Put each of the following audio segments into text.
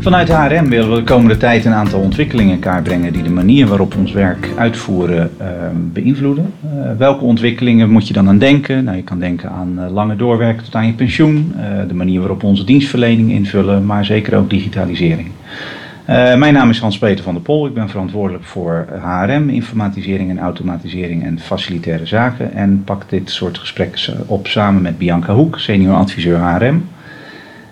Vanuit HRM willen we de komende tijd een aantal ontwikkelingen in kaart brengen die de manier waarop we ons werk uitvoeren uh, beïnvloeden. Uh, welke ontwikkelingen moet je dan aan denken? Nou, je kan denken aan uh, lange doorwerken tot aan je pensioen, de manier waarop we onze dienstverlening invullen, maar zeker ook digitalisering. mijn naam is Hans-Peter van der Pol. Ik ben verantwoordelijk voor HRM, informatisering en automatisering en facilitaire zaken. En pak dit soort gesprekken op samen met Bianca Hoek, senior adviseur HRM.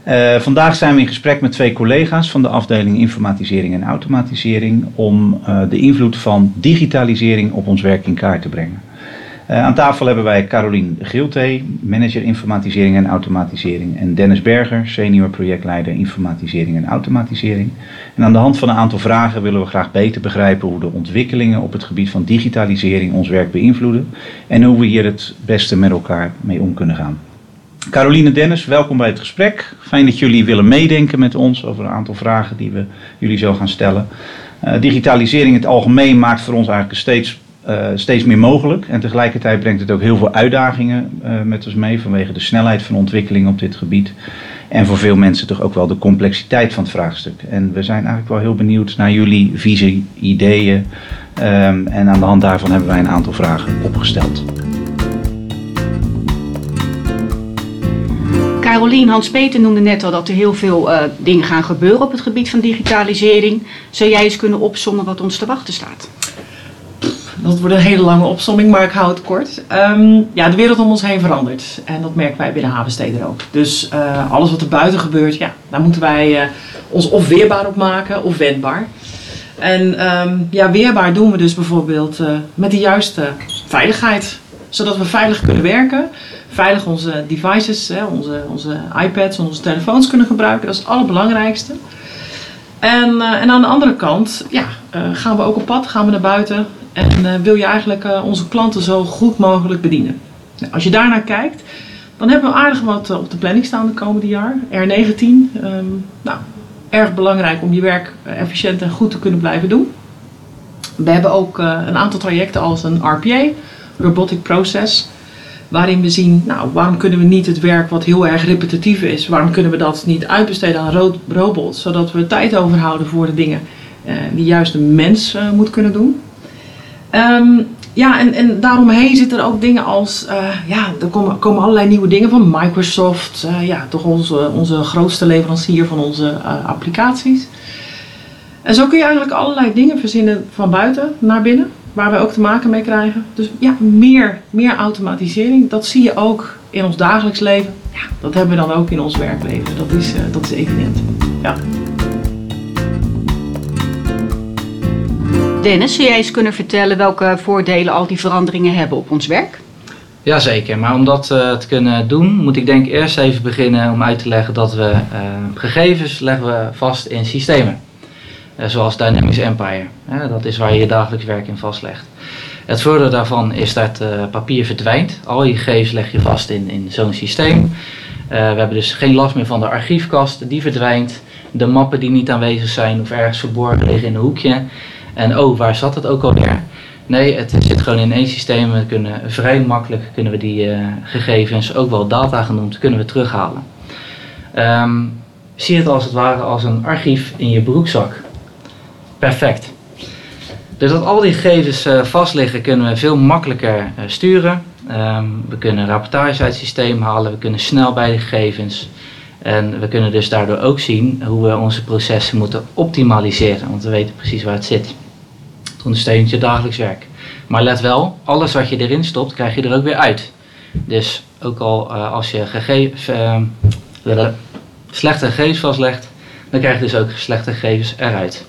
Uh, vandaag zijn we in gesprek met twee collega's van de afdeling informatisering en automatisering om uh, de invloed van digitalisering op ons werk in kaart te brengen. Uh, aan tafel hebben wij Carolien Gilte, manager informatisering en automatisering, en Dennis Berger, senior projectleider informatisering en automatisering. En aan de hand van een aantal vragen willen we graag beter begrijpen hoe de ontwikkelingen op het gebied van digitalisering ons werk beïnvloeden en hoe we hier het beste met elkaar mee om kunnen gaan. Caroline Dennis, welkom bij het gesprek. Fijn dat jullie willen meedenken met ons over een aantal vragen die we jullie zo gaan stellen. Uh, digitalisering in het algemeen maakt voor ons eigenlijk steeds, uh, steeds meer mogelijk. En tegelijkertijd brengt het ook heel veel uitdagingen uh, met ons mee vanwege de snelheid van ontwikkeling op dit gebied. En voor veel mensen toch ook wel de complexiteit van het vraagstuk. En we zijn eigenlijk wel heel benieuwd naar jullie visie, ideeën. Um, en aan de hand daarvan hebben wij een aantal vragen opgesteld. Carolien Hans-Peter noemde net al dat er heel veel uh, dingen gaan gebeuren op het gebied van digitalisering. Zou jij eens kunnen opsommen wat ons te wachten staat? Dat wordt een hele lange opsomming, maar ik hou het kort. Um, ja, de wereld om ons heen verandert. En dat merken wij binnen Havensteden ook. Dus uh, alles wat er buiten gebeurt, ja, daar moeten wij uh, ons of weerbaar op maken of wendbaar. En um, ja, weerbaar doen we dus bijvoorbeeld met de juiste veiligheid. Zodat we veilig kunnen werken veilig onze devices, hè, onze, onze iPads, onze telefoons kunnen gebruiken. Dat is het allerbelangrijkste. En, uh, en aan de andere kant ja, uh, gaan we ook op pad, gaan we naar buiten. En uh, wil je eigenlijk onze klanten zo goed mogelijk bedienen. Nou, als je daarnaar kijkt, dan hebben we aardig wat op de planning staan de komende jaar. R19, um, nou, erg belangrijk om je werk efficiënt en goed te kunnen blijven doen. We hebben ook een aantal trajecten als een RPA, Robotic Process waarin we zien, nou, waarom kunnen we niet het werk wat heel erg repetitief is, waarom kunnen we dat niet uitbesteden aan ro robots, zodat we tijd overhouden voor de dingen uh, die juist een mens uh, moet kunnen doen. Um, ja, en, en daaromheen zitten er ook dingen als, uh, ja, er komen, komen allerlei nieuwe dingen van Microsoft, ja, toch onze, onze grootste leverancier van onze applicaties. En zo kun je eigenlijk allerlei dingen verzinnen van buiten naar binnen waar wij ook te maken mee krijgen. Dus ja, meer, meer automatisering, dat zie je ook in ons dagelijks leven. Ja, dat hebben we dan ook in ons werkleven. Dat is, uh, dat is evident. Ja. Dennis, zou jij eens kunnen vertellen welke voordelen al die veranderingen hebben op ons werk? Jazeker, maar om dat uh, te kunnen doen moet ik denk eerst even beginnen om uit te leggen dat we uh, gegevens leggen we vast in systemen. Eh, zoals Dynamics Empire. dat is waar je je dagelijks werk in vastlegt. Het voordeel daarvan is dat uh, papier verdwijnt. Al je gegevens leg je vast in, in zo'n systeem. Uh, we hebben dus geen last meer van de archiefkast, die verdwijnt. De mappen die niet aanwezig zijn of ergens verborgen liggen in een hoekje. En oh, waar zat het ook alweer? Nee, het zit gewoon in één systeem. We kunnen vrij makkelijk kunnen we die gegevens, ook wel data genoemd, kunnen we terughalen. Um, zie het als het ware als een archief in je broekzak perfect. Dus dat al die gegevens uh, vast liggen, kunnen we veel makkelijker uh, sturen. Um, we kunnen rapportage uit het systeem halen, we kunnen snel bij de gegevens. En we kunnen dus daardoor ook zien hoe we onze processen moeten optimaliseren, want we weten precies waar het zit. Het ondersteunt je dagelijks werk. Maar let wel, alles wat je erin stopt, krijg je er ook weer uit. Dus ook al uh, als je gegevens, ehm, slechte gegevens vastlegt, dan krijg je dus ook slechte gegevens eruit.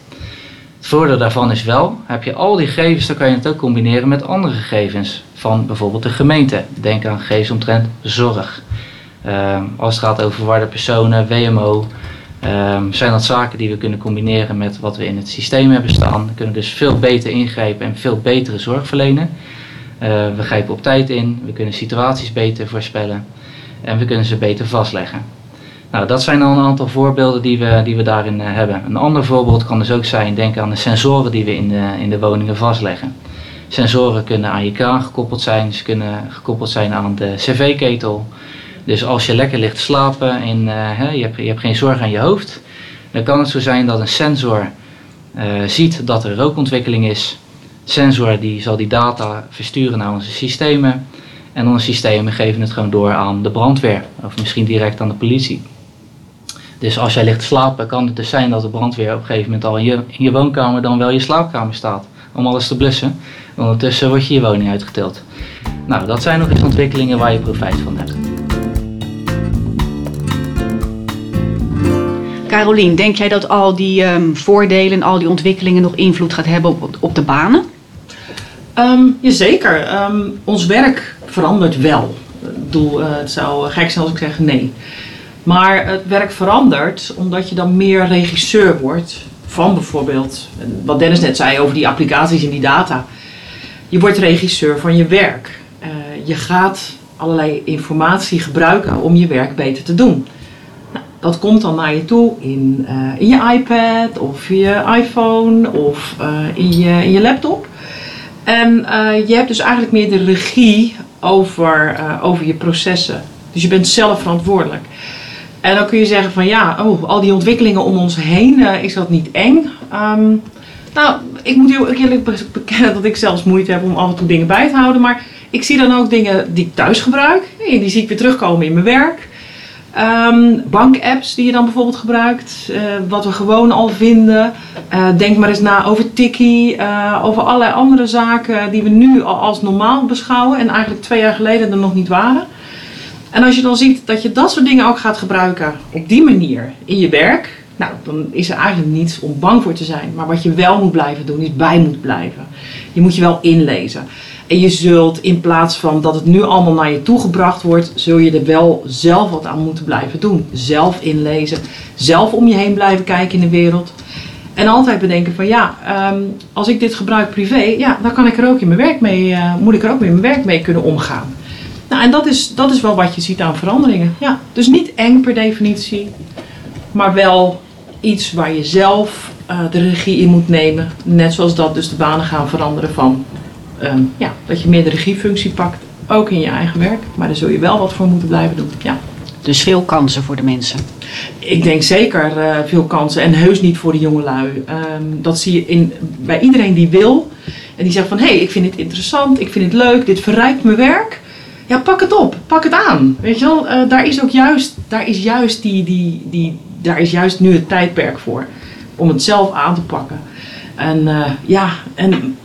Het voordeel daarvan is wel, heb je al die gegevens, dan kan je het ook combineren met andere gegevens van bijvoorbeeld de gemeente. Denk aan gegevens omtrent zorg. Uh, als het gaat over verwarde personen, WMO, uh, zijn dat zaken die we kunnen combineren met wat we in het systeem hebben staan. We kunnen dus veel beter ingrijpen en veel betere zorg verlenen. Uh, we grijpen op tijd in, we kunnen situaties beter voorspellen en we kunnen ze beter vastleggen. Nou, dat zijn al een aantal voorbeelden die we, die we daarin uh, hebben. Een ander voorbeeld kan dus ook zijn, denk aan de sensoren die we in de, in de woningen vastleggen. Sensoren kunnen aan je kraan gekoppeld zijn, ze kunnen gekoppeld zijn aan de cv-ketel. Dus als je lekker ligt slapen en uh, je, hebt, je hebt geen zorg aan je hoofd, Dan kan het zo zijn dat een sensor eh, ziet dat er rookontwikkeling is. Sensor die zal die data versturen naar onze systemen. En onze systemen geven het gewoon door aan de brandweer of misschien direct aan de politie. Dus als jij ligt te slapen, kan het dus zijn dat de brandweer op een gegeven moment al in je, in je woonkamer dan wel je slaapkamer staat om alles te blussen. Ondertussen wordt je je woning uitgetild. Nou, dat zijn nog eens ontwikkelingen waar je profijt van hebt. Carolien, denk jij dat al die ehm, voordelen, al die ontwikkelingen nog invloed gaat hebben op, op de banen? Um, jazeker. Ehm, ons werk verandert wel. Ik bedoel, eh, het zou gek zijn als ik zeg nee. Maar het werk verandert omdat je dan meer regisseur wordt van bijvoorbeeld, wat Dennis net zei over die applicaties en die data. Je wordt regisseur van je werk. Uh, je gaat allerlei informatie gebruiken om je werk beter te doen. Nou, dat komt dan naar je toe in, uh, in je iPad of je iPhone of uh, in, je, in je laptop. En je hebt dus eigenlijk meer de regie over, over je processen. Dus je bent zelf verantwoordelijk. En dan kun je zeggen van ja, oh, al die ontwikkelingen om ons heen, uh, is dat niet eng? Um, nou, ik moet heel eerlijk bekennen dat ik zelfs moeite heb om af en toe dingen bij te houden. Maar ik zie dan ook dingen die ik thuis gebruik. En die zie ik weer terugkomen in mijn werk. Um, bankapps die je dan bijvoorbeeld gebruikt. Uh, wat we gewoon al vinden. Uh, denk maar eens na over Tiki. Over allerlei andere zaken die we nu al als normaal beschouwen. En eigenlijk twee jaar geleden er nog niet waren. En als je dan ziet dat je dat soort dingen ook gaat gebruiken op die manier in je werk, nou, dan is er eigenlijk niets om bang voor te zijn. Maar wat je wel moet blijven doen, is bij moet blijven. Je moet je wel inlezen. En je zult in plaats van dat het nu allemaal naar je toe gebracht wordt, zul je er wel zelf wat aan moeten blijven doen. Zelf inlezen, zelf om je heen blijven kijken in de wereld. En altijd bedenken van ja, um, als ik dit gebruik privé, ja, dan kan ik er ook in mijn werk mee, uh, moet ik er ook in mijn werk mee kunnen omgaan. Nou, en dat is, dat is wel wat je ziet aan veranderingen. Ja, dus niet eng per definitie, maar wel iets waar je zelf uh, de regie in moet nemen. Net zoals dat dus de banen gaan veranderen van um, ja, dat je meer de regiefunctie pakt, ook in je eigen werk. Maar daar zul je wel wat voor moeten blijven doen. Ja. Dus veel kansen voor de mensen. Ik denk zeker uh, veel kansen en heus niet voor de jongelui. Um, dat zie je in, bij iedereen die wil en die zegt van hé, hey, ik vind dit interessant, ik vind het leuk, dit verrijkt mijn werk ja, pak het op, pak het aan. Weet je wel, uh, daar is ook juist, daar is juist die, die, die, daar is juist nu het tijdperk voor. Om het zelf aan te pakken. En uh, ja, en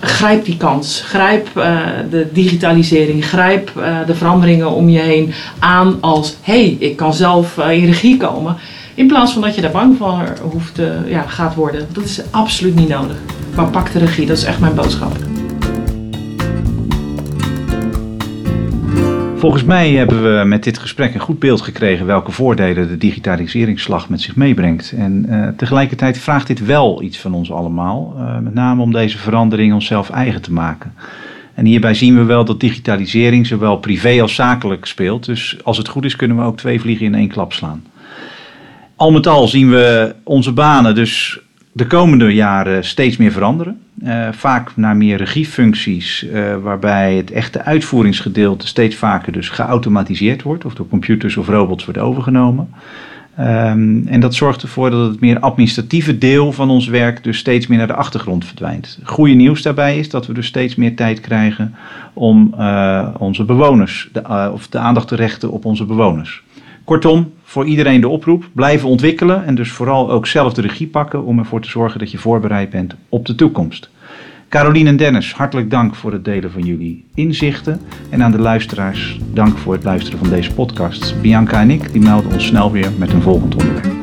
grijp die kans. Grijp uh, de digitalisering. Grijp de veranderingen om je heen aan als, hé, hey, ik kan zelf in regie komen. In plaats van dat je daar bang voor hoeft, ja, gaat worden. Dat is absoluut niet nodig. Maar pak de regie, dat is echt mijn boodschap. Volgens mij hebben we met dit gesprek een goed beeld gekregen welke voordelen de digitaliseringsslag met zich meebrengt. En uh, tegelijkertijd vraagt dit wel iets van ons allemaal, uh, met name om deze verandering onszelf eigen te maken. En hierbij zien we wel dat digitalisering zowel privé als zakelijk speelt. Dus als het goed is kunnen we ook twee vliegen in één klap slaan. Al met al zien we onze banen dus de komende jaren steeds meer veranderen. Uh, vaak naar meer regiefuncties, uh, waarbij het echte uitvoeringsgedeelte steeds vaker dus geautomatiseerd wordt of door computers of robots wordt overgenomen. Um, en dat zorgt ervoor dat het meer administratieve deel van ons werk dus steeds meer naar de achtergrond verdwijnt. Goede nieuws daarbij is dat we dus steeds meer tijd krijgen om uh, onze bewoners, de, of de aandacht te rechten op onze bewoners. Kortom, voor iedereen de oproep, blijven ontwikkelen en dus vooral ook zelf de regie pakken om ervoor te zorgen dat je voorbereid bent op de toekomst. Caroline en Dennis, hartelijk dank voor het delen van jullie inzichten. En aan de luisteraars, dank voor het luisteren van deze podcast. Bianca en ik die melden ons snel weer met een volgend onderwerp.